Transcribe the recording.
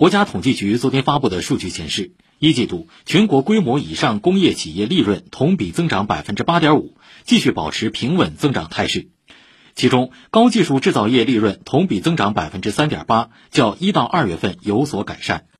国家统计局昨天发布的数据显示一季度全国规模以上工业企业利润同比增长百分之八点五继续保持平稳增长态势。其中高技术制造业利润同比增长百分之三点八较一到二月份有所改善。